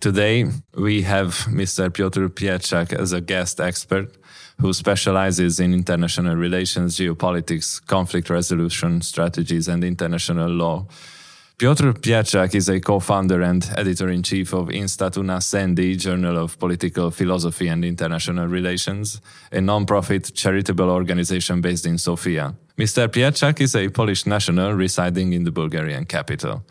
Today, we have Mr. Piotr Pietrzak as a guest expert who specializes in international relations, geopolitics, conflict resolution strategies, and international law. Piotr Pietrzak is a co-founder and editor-in-chief of Instatu Sendi, Journal of Political Philosophy and International Relations, a non-profit charitable organization based in Sofia. Mr. Pietrzak is a Polish national residing in the Bulgarian capital.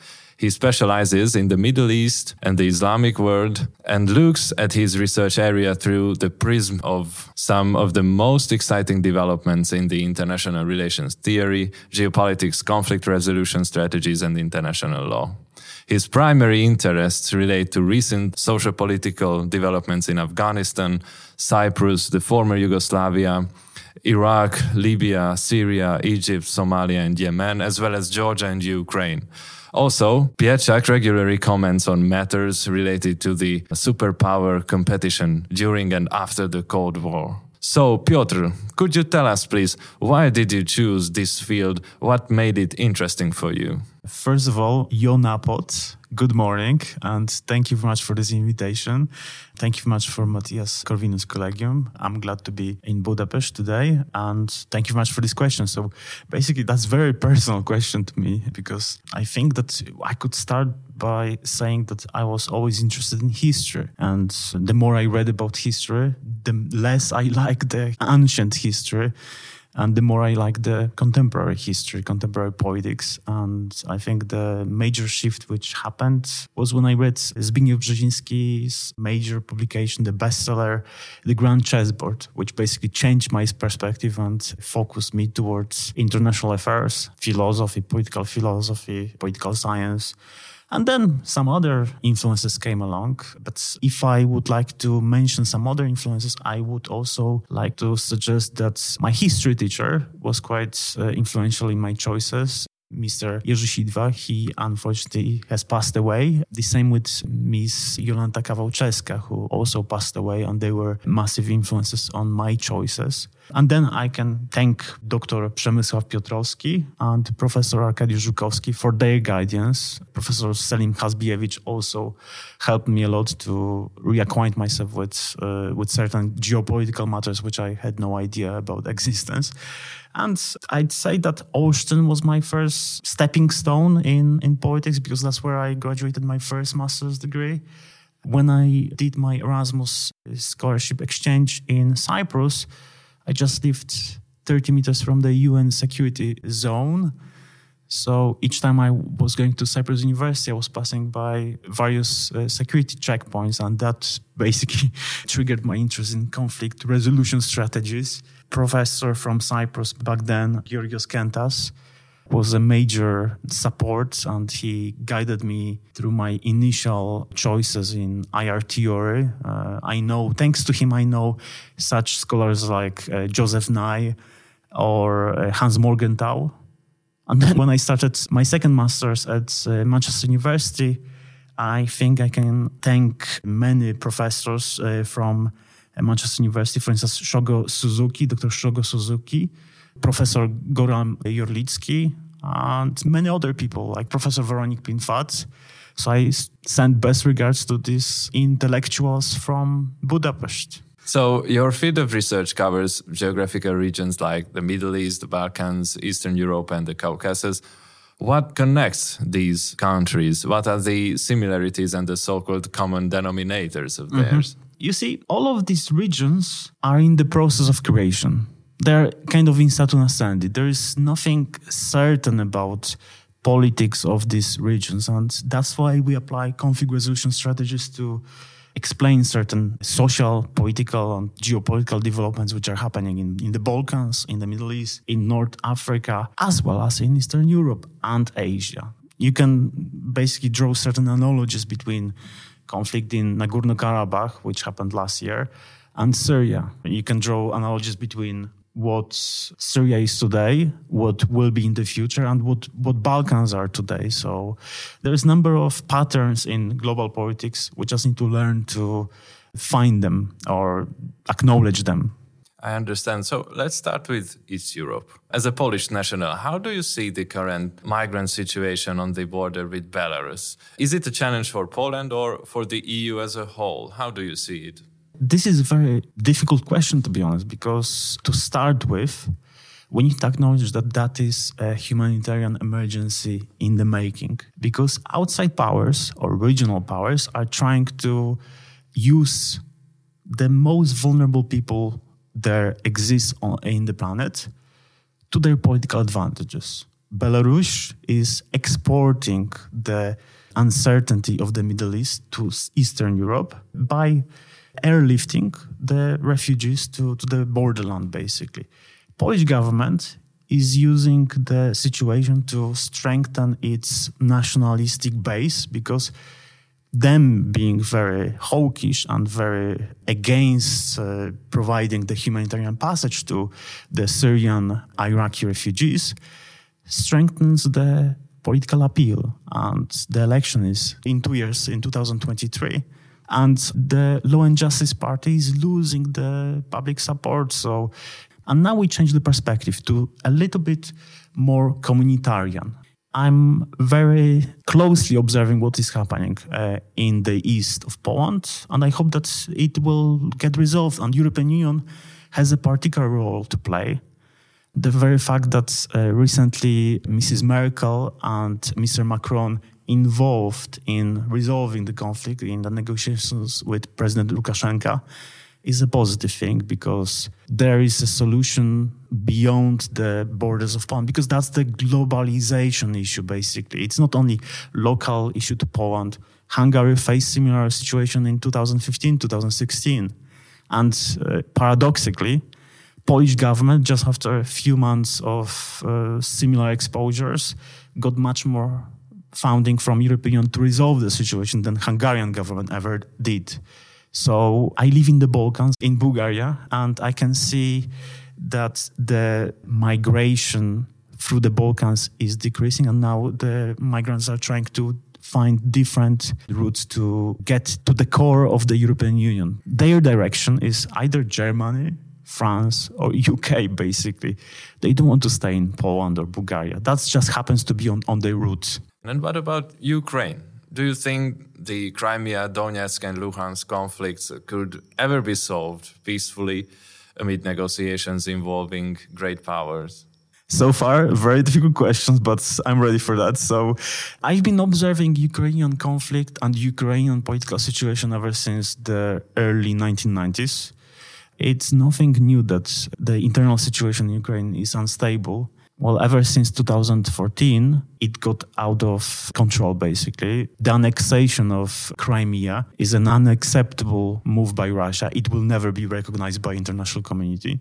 He specializes in the Middle East and the Islamic world and looks at his research area through the prism of some of the most exciting developments in the international relations theory, geopolitics, conflict resolution strategies, and international law. His primary interests relate to recent social political developments in Afghanistan, Cyprus, the former Yugoslavia, Iraq, Libya, Syria, Egypt, Somalia, and Yemen, as well as Georgia and Ukraine. Also, Pietrzak regularly comments on matters related to the superpower competition during and after the Cold War. So, Piotr, could you tell us, please, why did you choose this field? What made it interesting for you? First of all, Jonapot, good morning, and thank you very much for this invitation. Thank you very much for Mathias Corvinus Collegium. I'm glad to be in Budapest today, and thank you very much for this question. So, basically, that's a very personal question to me because I think that I could start by saying that I was always interested in history, and the more I read about history, the less I like the ancient history and the more I like the contemporary history, contemporary politics. And I think the major shift which happened was when I read Zbigniew Brzezinski's major publication, the bestseller, The Grand Chessboard, which basically changed my perspective and focused me towards international affairs, philosophy, political philosophy, political science. And then some other influences came along. But if I would like to mention some other influences, I would also like to suggest that my history teacher was quite uh, influential in my choices. Mr. Jerzy Sidwa, he unfortunately has passed away. The same with Miss Jolanta Kawalczewska, who also passed away, and they were massive influences on my choices. And then I can thank Dr. Przemysław Piotrowski and Professor Arkadiusz Żukowski for their guidance. Professor Selim Kazbievich also helped me a lot to reacquaint myself with, uh, with certain geopolitical matters which I had no idea about existence. And I'd say that Olsztyn was my first stepping stone in, in politics because that's where I graduated my first master's degree. When I did my Erasmus scholarship exchange in Cyprus, I just lived 30 meters from the UN security zone. So each time I was going to Cyprus University, I was passing by various uh, security checkpoints, and that basically triggered my interest in conflict resolution strategies. Professor from Cyprus back then, Georgios Kentas, was a major support and he guided me through my initial choices in IR theory. Uh, I know, thanks to him, I know such scholars like uh, Joseph Nye or uh, Hans Morgenthau. And then when I started my second master's at uh, Manchester University, I think I can thank many professors uh, from uh, Manchester University, for instance, Shogo Suzuki, Dr. Shogo Suzuki, Professor Goran Jorlicki, and many other people like Professor Veronique Pinfat. So I send best regards to these intellectuals from Budapest. So, your field of research covers geographical regions like the Middle East, the Balkans, Eastern Europe, and the Caucasus. What connects these countries? What are the similarities and the so called common denominators of mm-hmm. theirs? You see, all of these regions are in the process of creation they're kind of in statu nascendi. There is nothing certain about politics of these regions, and that's why we apply conflict resolution strategies to explain certain social, political, and geopolitical developments which are happening in, in the Balkans, in the Middle East, in North Africa, as well as in Eastern Europe and Asia. You can basically draw certain analogies between conflict in Nagorno Karabakh, which happened last year, and Syria. You can draw analogies between what Syria is today, what will be in the future, and what, what Balkans are today. So there's a number of patterns in global politics. We just need to learn to find them or acknowledge them. I understand. So let's start with East Europe. As a Polish national, how do you see the current migrant situation on the border with Belarus? Is it a challenge for Poland or for the EU as a whole? How do you see it? This is a very difficult question, to be honest, because to start with, we need to acknowledge that that is a humanitarian emergency in the making. Because outside powers or regional powers are trying to use the most vulnerable people there exist on, in the planet to their political advantages. Belarus is exporting the uncertainty of the Middle East to Eastern Europe by airlifting the refugees to, to the borderland, basically. Polish government is using the situation to strengthen its nationalistic base because them being very hawkish and very against uh, providing the humanitarian passage to the Syrian Iraqi refugees strengthens the political appeal. And the election is in two years, in 2023 and the Law and Justice Party is losing the public support. So, and now we change the perspective to a little bit more communitarian. I'm very closely observing what is happening uh, in the east of Poland, and I hope that it will get resolved. And European Union has a particular role to play. The very fact that uh, recently Mrs. Merkel and Mr. Macron involved in resolving the conflict in the negotiations with President Lukashenko is a positive thing because there is a solution beyond the borders of Poland because that's the globalization issue basically. It's not only local issue to Poland. Hungary faced similar situation in 2015, 2016. And uh, paradoxically, Polish government just after a few months of uh, similar exposures got much more funding from European to resolve the situation than Hungarian government ever did. So I live in the Balkans, in Bulgaria, and I can see that the migration through the Balkans is decreasing, and now the migrants are trying to find different routes to get to the core of the European Union. Their direction is either Germany, France, or UK, basically. They don't want to stay in Poland or Bulgaria. That just happens to be on, on their route. And what about Ukraine? Do you think the Crimea, Donetsk, and Luhansk conflicts could ever be solved peacefully amid negotiations involving great powers? So far, very difficult questions, but I'm ready for that. So, I've been observing Ukrainian conflict and Ukrainian political situation ever since the early 1990s. It's nothing new that the internal situation in Ukraine is unstable well, ever since 2014, it got out of control, basically. The annexation of Crimea is an unacceptable move by Russia. It will never be recognized by international community.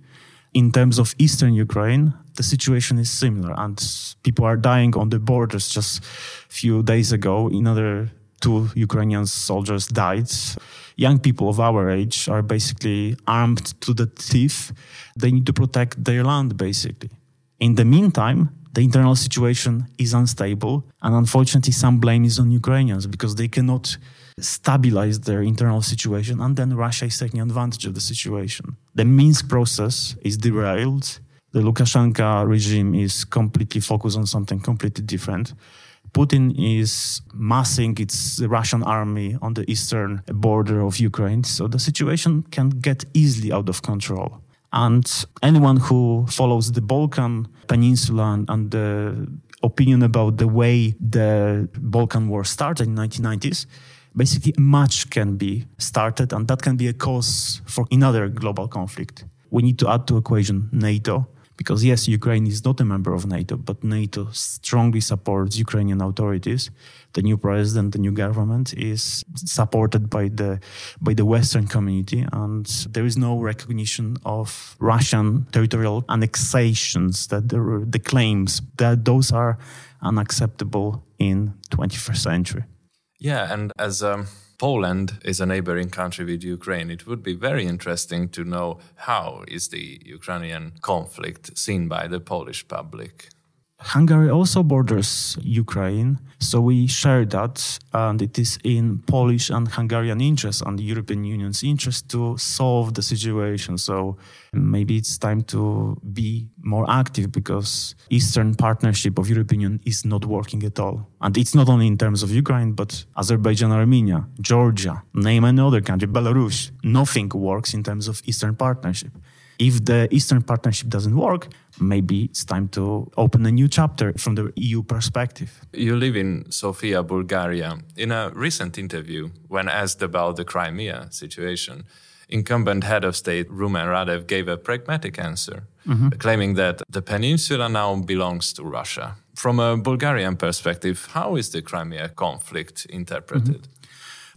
In terms of eastern Ukraine, the situation is similar, and people are dying on the borders. Just a few days ago, another two Ukrainian soldiers died. Young people of our age are basically armed to the teeth. They need to protect their land, basically. In the meantime, the internal situation is unstable, and unfortunately, some blame is on Ukrainians because they cannot stabilize their internal situation, and then Russia is taking advantage of the situation. The Minsk process is derailed. The Lukashenko regime is completely focused on something completely different. Putin is massing its Russian army on the eastern border of Ukraine, so the situation can get easily out of control. And anyone who follows the Balkan Peninsula and, and the opinion about the way the Balkan War started in 1990s, basically much can be started and that can be a cause for another global conflict. We need to add to equation NATO because yes, Ukraine is not a member of NATO, but NATO strongly supports Ukrainian authorities. The new president, the new government is supported by the by the Western community, and there is no recognition of Russian territorial annexations. That the, the claims that those are unacceptable in 21st century. Yeah, and as um, Poland is a neighboring country with Ukraine, it would be very interesting to know how is the Ukrainian conflict seen by the Polish public. Hungary also borders Ukraine, so we share that, and it is in Polish and Hungarian interest and the European Union's interest to solve the situation. So maybe it's time to be more active because Eastern Partnership of European Union is not working at all, and it's not only in terms of Ukraine, but Azerbaijan, Armenia, Georgia, name another country, Belarus. Nothing works in terms of Eastern Partnership if the Eastern Partnership doesn't work, maybe it's time to open a new chapter from the EU perspective. You live in Sofia, Bulgaria. In a recent interview, when asked about the Crimea situation, incumbent head of state Rumen Radev gave a pragmatic answer, mm-hmm. claiming that the peninsula now belongs to Russia. From a Bulgarian perspective, how is the Crimea conflict interpreted? Mm-hmm.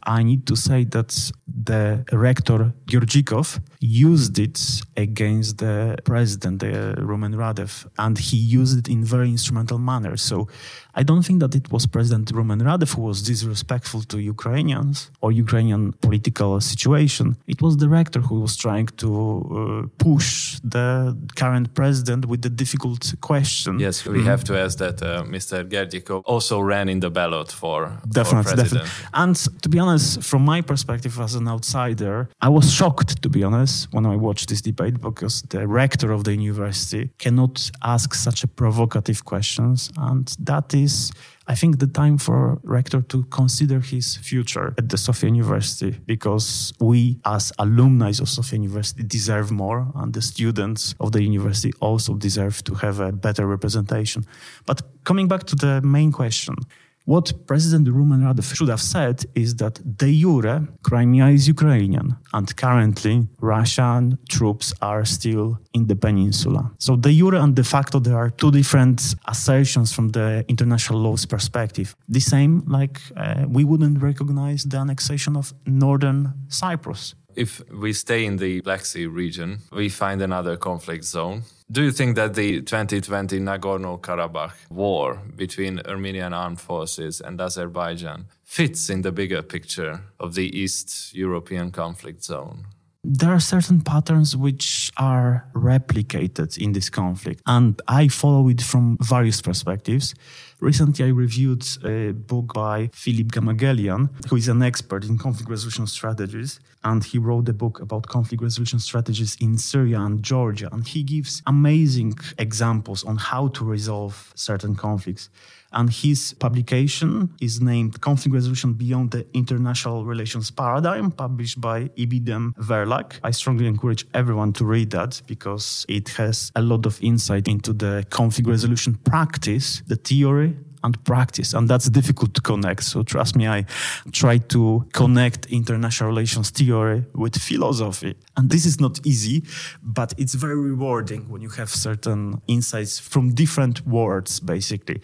I need to say that the rector Gerdzhikov used it against the president, uh, Rumen Radev, and he used it in very instrumental manner. So I don't think that it was President Rumen Radev who was disrespectful to Ukrainians or Ukrainian political situation. It was the rector who was trying to uh, push the current president with the difficult question. Yes, we mm. have to ask that uh, Mr. Gerdzhikov also ran in the ballot for, definitely, for president. Definitely. And to be honest, from my perspective as an outsider, I was shocked, to be honest, when I watched this debate because the rector of the university cannot ask such a provocative questions. And that is is, I think, the time for rector to consider his future at the Sofia University because we, as alumni of Sofia University, deserve more, and the students of the university also deserve to have a better representation. But coming back to the main question, what President Rumen Radev should have said is that de jure, Crimea is Ukrainian, and currently Russian troops are still in the peninsula. So de jure and de facto, there are two different assertions from the international law's perspective. The same like uh, we wouldn't recognize the annexation of northern Cyprus if we stay in the Black Sea region, we find another conflict zone. Do you think that the 2020 Nagorno Karabakh war between Armenian armed forces and Azerbaijan fits in the bigger picture of the East European conflict zone? There are certain patterns which are replicated in this conflict, and I follow it from various perspectives. Recently, I reviewed a book by Philip Gamaghelyan, who is an expert in conflict resolution strategies, and he wrote a book about conflict resolution strategies in Syria and Georgia, and he gives amazing examples on how to resolve certain conflicts. And his publication is named Conflict Resolution Beyond the International Relations Paradigm, published by Ibidem Verlag. I strongly encourage everyone to read that because it has a lot of insight into the conflict resolution practice, the theory, and practice. And that's difficult to connect. So trust me, I try to connect international relations theory with philosophy. And this is not easy, but it's very rewarding when you have certain insights from different worlds, basically.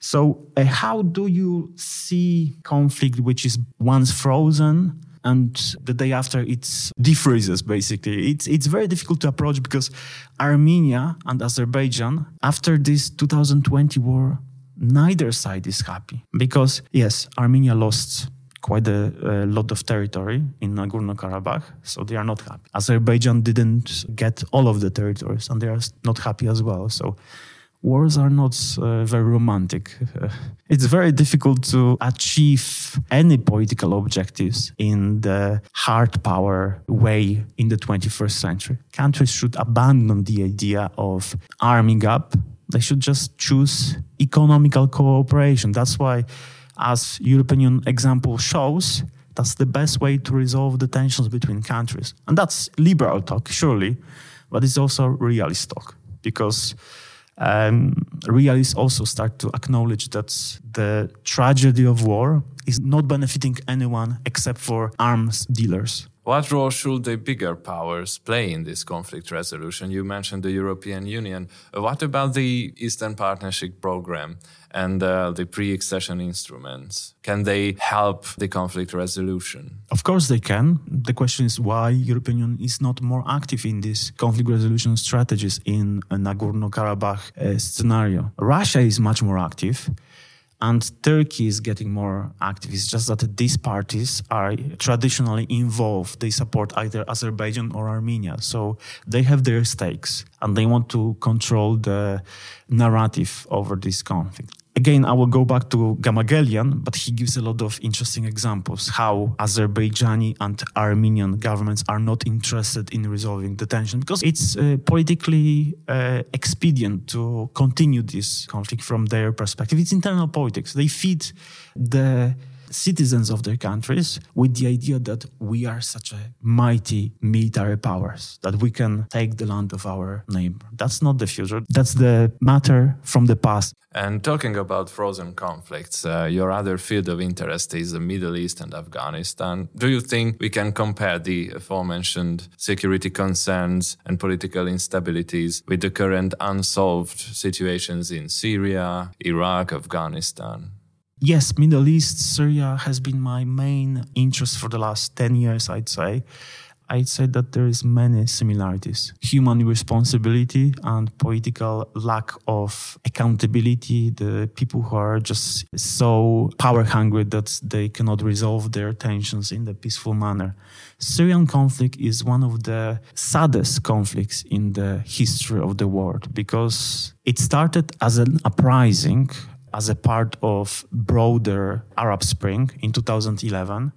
So, uh, how do you see conflict which is once frozen and the day after it defreezes basically it's it's very difficult to approach because armenia and azerbaijan after this 2020 war neither side is happy because yes armenia lost quite a, a, lot of territory in Nagorno-Karabakh, so they are not happy. Azerbaijan didn't get all of the territories, and they are not happy as well. So wars are not uh, very romantic. Uh, it's very difficult to achieve any political objectives in the hard power way in the 21st century. Countries should abandon the idea of arming up. They should just choose economical cooperation. That's why, as European example shows, that's the best way to resolve the tensions between countries. And that's liberal talk, surely, but it's also realist talk because um, realists also start to acknowledge that the tragedy of war is not benefiting anyone except for arms dealers. What role should the bigger powers play in this conflict resolution? You mentioned the European Union. What about the Eastern Partnership Program and uh, the pre accession instruments? Can they help the conflict resolution? Of course, they can. The question is why European Union is not more active in these conflict resolution strategies in Nagorno Karabakh uh, scenario. Russia is much more active And Turkey is getting more active. It's just that these parties are traditionally involved. They support either Azerbaijan or Armenia. So they have their stakes and they want to control the narrative over this conflict again, I will go back to Gamaghelyan, but he gives a lot of interesting examples how Azerbaijani and Armenian governments are not interested in resolving the tension because it's uh, politically uh, expedient to continue this conflict from their perspective. It's internal politics. They feed the citizens of their countries with the idea that we are such a mighty military powers that we can take the land of our neighbor. That's not the future. That's the matter from the past. And talking about frozen conflicts, uh, your other field of interest is the Middle East and Afghanistan. Do you think we can compare the aforementioned security concerns and political instabilities with the current unsolved situations in Syria, Iraq, Afghanistan? Yes, Middle East, Syria has been my main interest for the last 10 years, I'd say. I'd say that there is many similarities. Human responsibility and political lack of accountability, the people who are just so power hungry that they cannot resolve their tensions in the peaceful manner. Syrian conflict is one of the saddest conflicts in the history of the world because it started as an uprising as a part of broader Arab Spring in 2011.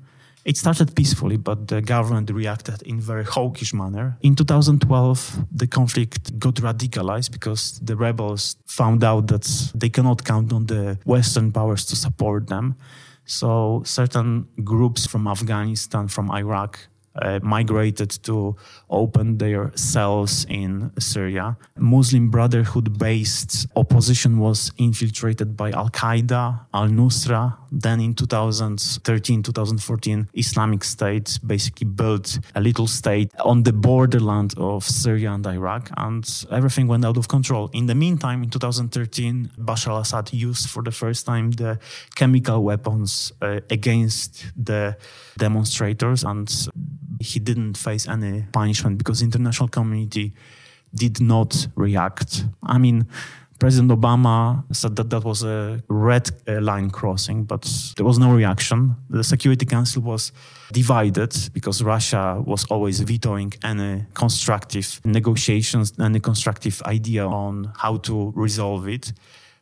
It started peacefully, but the government reacted in very hawkish manner. In 2012, the conflict got radicalized because the rebels found out that they cannot count on the Western powers to support them. So certain groups from Afghanistan, from Iraq, uh, migrated to open their cells in Syria. Muslim Brotherhood based opposition was infiltrated by Al Qaeda, Al Nusra. Then in 2013, 2014, Islamic State basically built a little state on the borderland of Syria and Iraq, and everything went out of control. In the meantime, in 2013, Bashar al Assad used for the first time the chemical weapons uh, against the demonstrators and he didn't face any punishment because international community did not react. I mean, President Obama said that that was a red uh, line crossing, but there was no reaction. The Security Council was divided because Russia was always vetoing any constructive negotiations, any constructive idea on how to resolve it.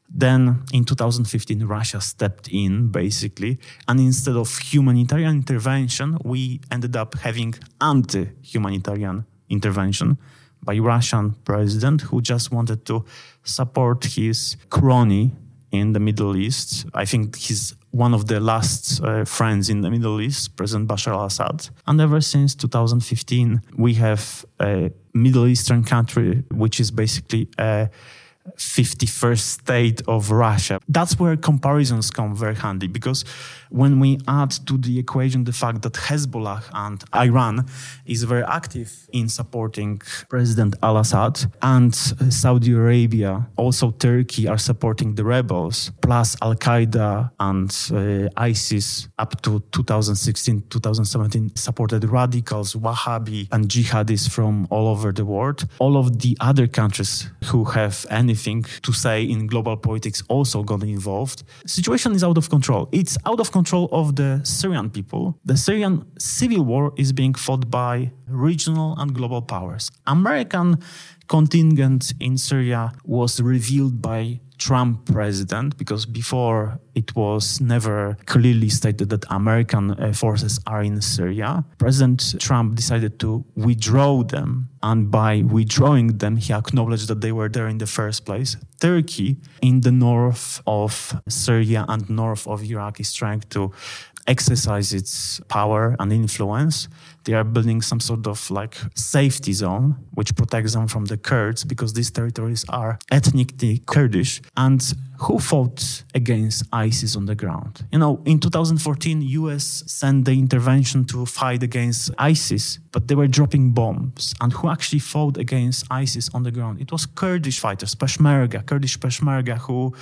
Then in 2015, Russia stepped in basically, and instead of humanitarian intervention, we ended up having anti humanitarian intervention by Russian president who just wanted to support his crony in the Middle East. I think he's one of the last uh, friends in the Middle East, President Bashar al-Assad. And ever since 2015, we have a Middle Eastern country which is basically a 51st state of Russia. That's where comparisons come very handy because when we add to the equation the fact that Hezbollah and Iran is very active in supporting President al-Assad and Saudi Arabia, also Turkey are supporting the rebels, plus Al-Qaeda and uh, ISIS up to 2016, 2017 supported radicals, Wahhabi and jihadists from all over the world. All of the other countries who have anything to say in global politics also got involved. Situation is out of control. It's out of control of the Syrian people. The Syrian civil war is being fought by regional and global powers. American contingent in Syria was revealed by Trump president because before it was never clearly stated that American uh, forces are in Syria. President Trump decided to withdraw them, and by withdrawing them, he acknowledged that they were there in the first place. Turkey, in the north of Syria and north of Iraq, is trying to exercise its power and influence. They are building some sort of like safety zone, which protects them from the Kurds because these territories are ethnically Kurdish. And who fought against ISIS on the ground? You know, in 2014, US sent the intervention to fight against ISIS, but they were dropping bombs. And who actually fought against ISIS on the ground? It was Kurdish fighters, Peshmerga, Kurdish Peshmerga, who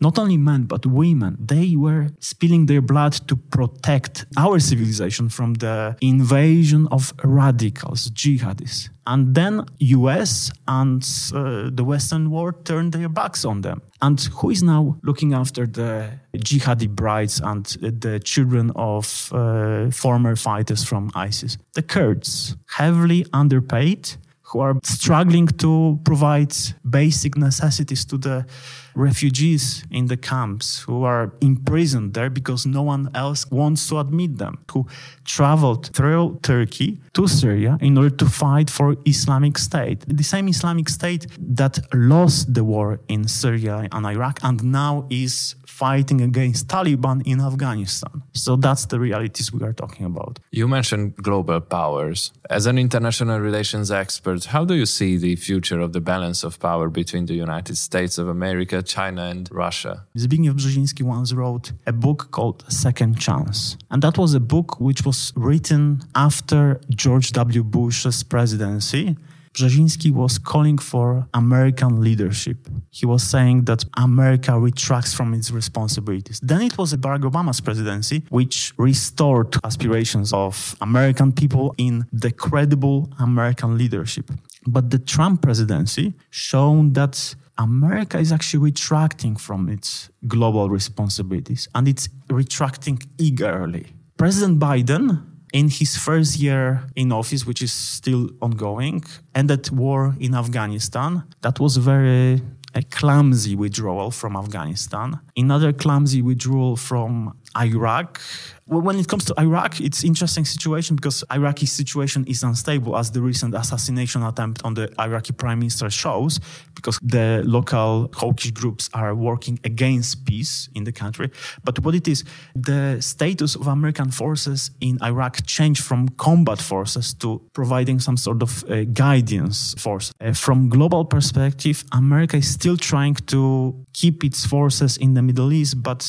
not only men, but women, they were spilling their blood to protect our civilization from the invasion of radicals, jihadists. And then US and uh, the Western world turned their backs on them. And who is now looking after the jihadi brides and the children of uh, former fighters from ISIS? The Kurds, heavily underpaid, who are struggling to provide basic necessities to the refugees in the camps who are imprisoned there because no one else wants to admit them, who traveled through Turkey to Syria in order to fight for Islamic State. The same Islamic State that lost the war in Syria and Iraq and now is fighting against Taliban in Afghanistan. So that's the realities we are talking about. You mentioned global powers. As an international relations expert, how do you see the future of the balance of power between the United States of America, China, and Russia? Zbigniew Brzezinski once wrote a book called Second Chance. And that was a book which was written after George W. Bush's presidency Brzezinski was calling for American leadership. He was saying that America retracts from its responsibilities. Then it was Barack Obama's presidency which restored aspirations of American people in the credible American leadership. But the Trump presidency shown that America is actually retracting from its global responsibilities and it's retracting eagerly. President Biden in his first year in office, which is still ongoing, ended war in Afghanistan. That was very a clumsy withdrawal from Afghanistan. Another clumsy withdrawal from Iraq when it comes to Iraq, it's interesting situation because Iraqi situation is unstable, as the recent assassination attempt on the Iraqi prime minister shows, because the local hawkish groups are working against peace in the country. But what it is, the status of American forces in Iraq changed from combat forces to providing some sort of uh, guidance force. Uh, from global perspective, America is still trying to keep its forces in the Middle East, but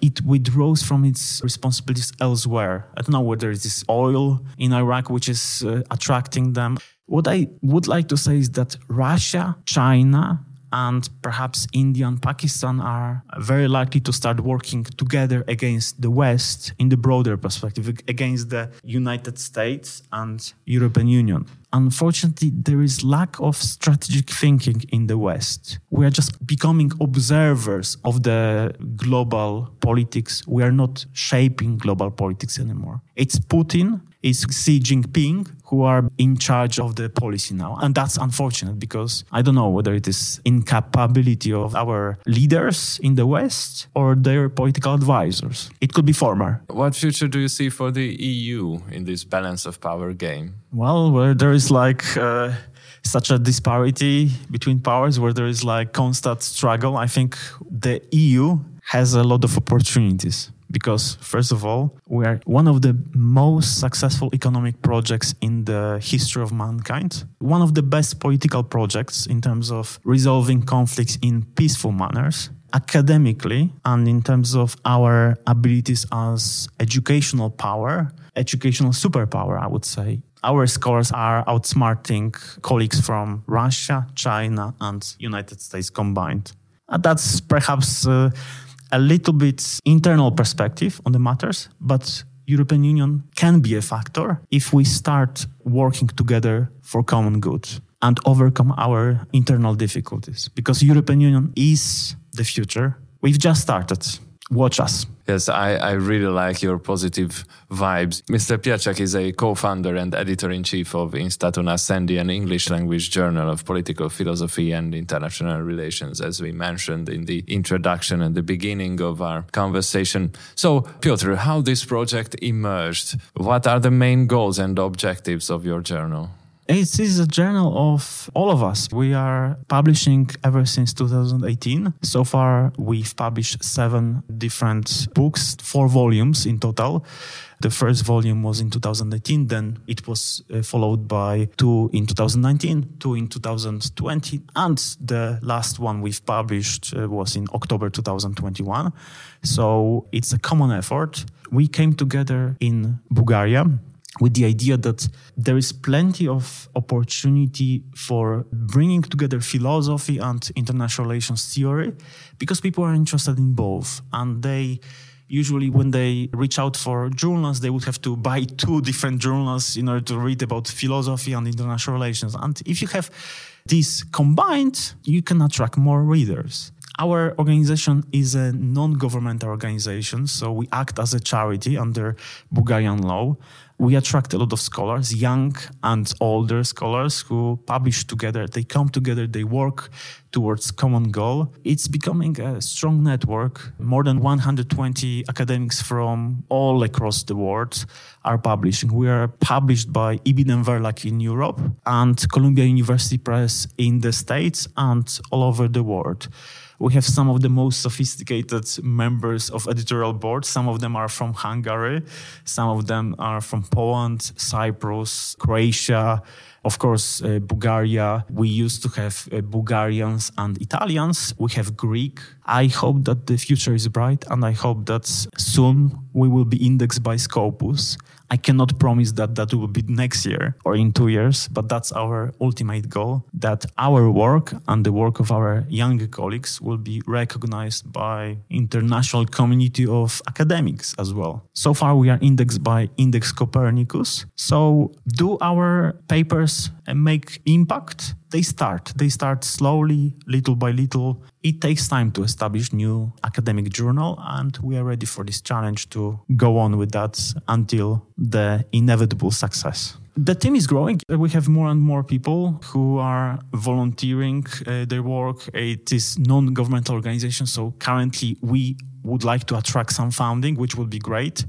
it withdraws from its responsibilities elsewhere. I don't know whether it is oil in Iraq which is uh, attracting them. What I would like to say is that Russia, China, and perhaps India and Pakistan are very likely to start working together against the West in the broader perspective, against the United States and European Union. Unfortunately, there is lack of strategic thinking in the West. We are just becoming observers of the global politics. We are not shaping global politics anymore. It's Putin it's Xi Jinping who are in charge of the policy now. And that's unfortunate because I don't know whether it is incapability of our leaders in the West or their political advisors. It could be former. What future do you see for the EU in this balance of power game? Well, where there is like uh, such a disparity between powers, where there is like constant struggle, I think the EU has a lot of opportunities because first of all we are one of the most successful economic projects in the history of mankind. One of the best political projects in terms of resolving conflicts in peaceful manners academically and in terms of our abilities as educational power educational superpower i would say. Our scholars are outsmarting colleagues from russia china and united states combined. And that's perhaps uh, a little bit internal perspective on the matters, but European Union can be a factor if we start working together for common good and overcome our internal difficulties because European Union is the future. We've just started watch us. Yes, I, I really like your positive vibes. Mr. Pietrzak is a co-founder and editor-in-chief of In Statu Nascendi, an English language journal of political philosophy and international relations, as we mentioned in the introduction and the beginning of our conversation. So, Piotr, how this project emerged? What are the main goals and objectives of your journal? It is a journal of all of us. We are publishing ever since 2018. So far, we've published seven different books, four volumes in total. The first volume was in 2018, then it was uh, followed by two in 2019, two in 2020, and the last one we've published uh, was in October 2021. So it's a common effort. We came together in Bulgaria with the idea that there is plenty of opportunity for bringing together philosophy and international relations theory because people are interested in both. And they usually when they reach out for journals they would have to buy two different journals in order to read about philosophy and international relations. And if you have these combined you can attract more readers our organization is a non-governmental organization so we act as a charity under bulgarian law we attract a lot of scholars, young and older scholars who publish together. They come together, they work towards common goal. It's becoming a strong network. More than 120 academics from all across the world are publishing. We are published by Ibidem Verlag in Europe and Columbia University Press in the States and all over the world we have some of the most sophisticated members of editorial board. Some of them are from Hungary, some of them are from Poland, Cyprus, Croatia, of course, uh, Bulgaria. We used to have uh, Bulgarians and Italians. We have Greek. I hope that the future is bright, and I hope that soon we will be indexed by Scopus. I cannot promise that that will be next year or in two years, but that's our ultimate goal that our work and the work of our younger colleagues will be recognized by international community of academics as well. So far we are indexed by Index Copernicus. So do our papers make impact? They start. They start slowly, little by little. It takes time to establish new academic journal, and we are ready for this challenge to go on with that until the inevitable success. The team is growing. We have more and more people who are volunteering uh, their work. It is non-governmental organization, so currently we would like to attract some funding, which would be great.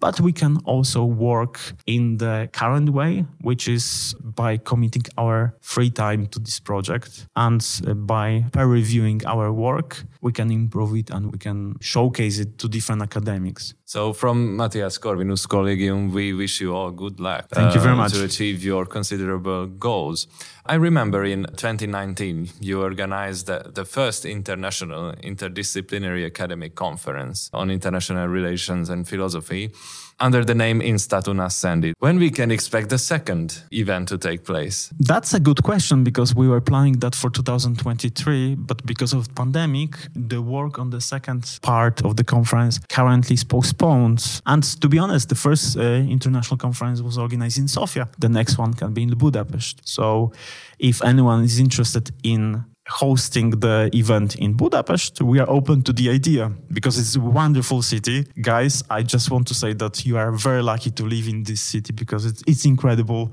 But we can also work in the current way, which is by committing our free time to this project and uh, by peer reviewing our work, we can improve it and we can showcase it to different academics. So, from Mathias Corvinus Collegium, we wish you all good luck. Thank uh, you very uh, much. To achieve your considerable goals. I remember in 2019, you organized the, the first international interdisciplinary academic conference on international relations and philosophy under the name In Statu Nascendi. When we can expect the second event to take place? That's a good question because we were planning that for 2023, but because of pandemic, the work on the second part of the conference currently is postponed. And to be honest, the first uh, international conference was organized in Sofia. The next one can be in Budapest. So if anyone is interested in hosting the event in Budapest, we are open to the idea because it's a wonderful city. Guys, I just want to say that you are very lucky to live in this city because it's, it's incredible.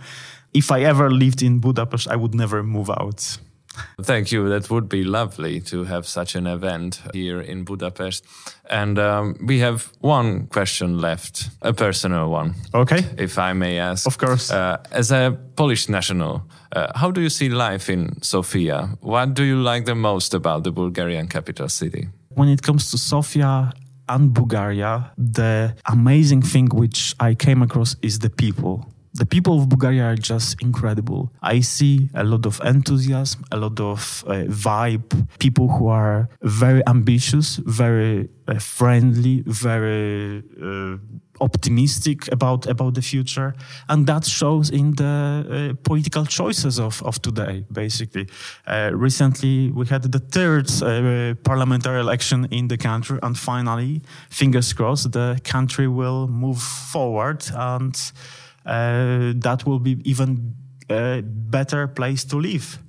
If I ever lived in Budapest, I would never move out. Thank you. That would be lovely to have such an event here in Budapest. And um, we have one question left, a personal one. Okay. If I may ask. Of course. Uh, as a Polish national, uh, how do you see life in Sofia? What do you like the most about the Bulgarian capital city? When it comes to Sofia, and Bulgaria, the amazing thing which I came across is the people the people of Bulgaria are just incredible. I see a lot of enthusiasm, a lot of uh, vibe, people who are very ambitious, very uh, friendly, very uh, optimistic about about the future. And that shows in the uh, political choices of, of today basically. Uh, recently we had the third uh, parliamentary election in the country. And finally fingers crossed the country will move forward and Uh, that will be even a better place to live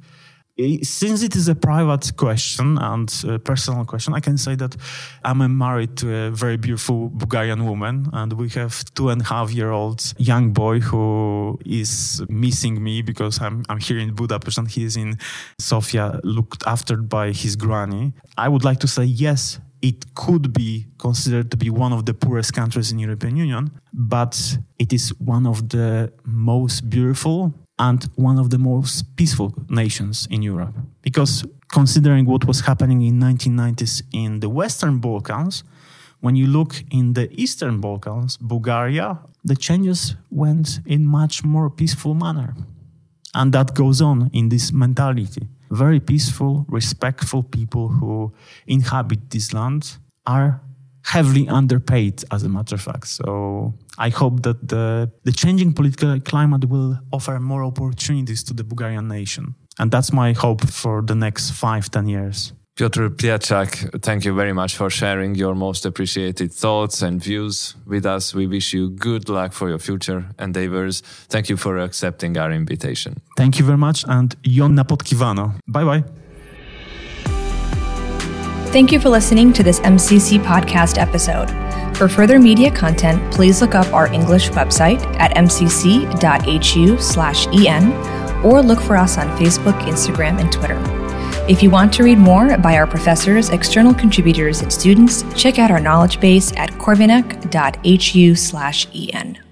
since it is a private question and a personal question, I can say that I'm married to a very beautiful Bulgarian woman, and we have two and a half year old young boy who is missing me because I'm I'm here in Budapest and he is in Sofia, looked after by his granny. I would like to say yes, it could be considered to be one of the poorest countries in European Union, but it is one of the most beautiful and one of the most peaceful nations in Europe. Because considering what was happening in 1990s in the Western Balkans, when you look in the Eastern Balkans, Bulgaria, the changes went in much more peaceful manner. And that goes on in this mentality very peaceful, respectful people who inhabit this land are heavily underpaid, as a matter of fact. So I hope that the, the changing political climate will offer more opportunities to the Bulgarian nation. And that's my hope for the next five, ten years. Piotr Pietrzak, thank you very much for sharing your most appreciated thoughts and views with us. We wish you good luck for your future endeavors. Thank you for accepting our invitation. Thank you very much and Jonna Podkiwano. Bye bye. Thank you for listening to this MCC podcast episode. For further media content, please look up our English website at mcc.hu/en or look for us on Facebook, Instagram, and Twitter. If you want to read more by our professors, external contributors, and students, check out our knowledge base at corvinak.hu/en.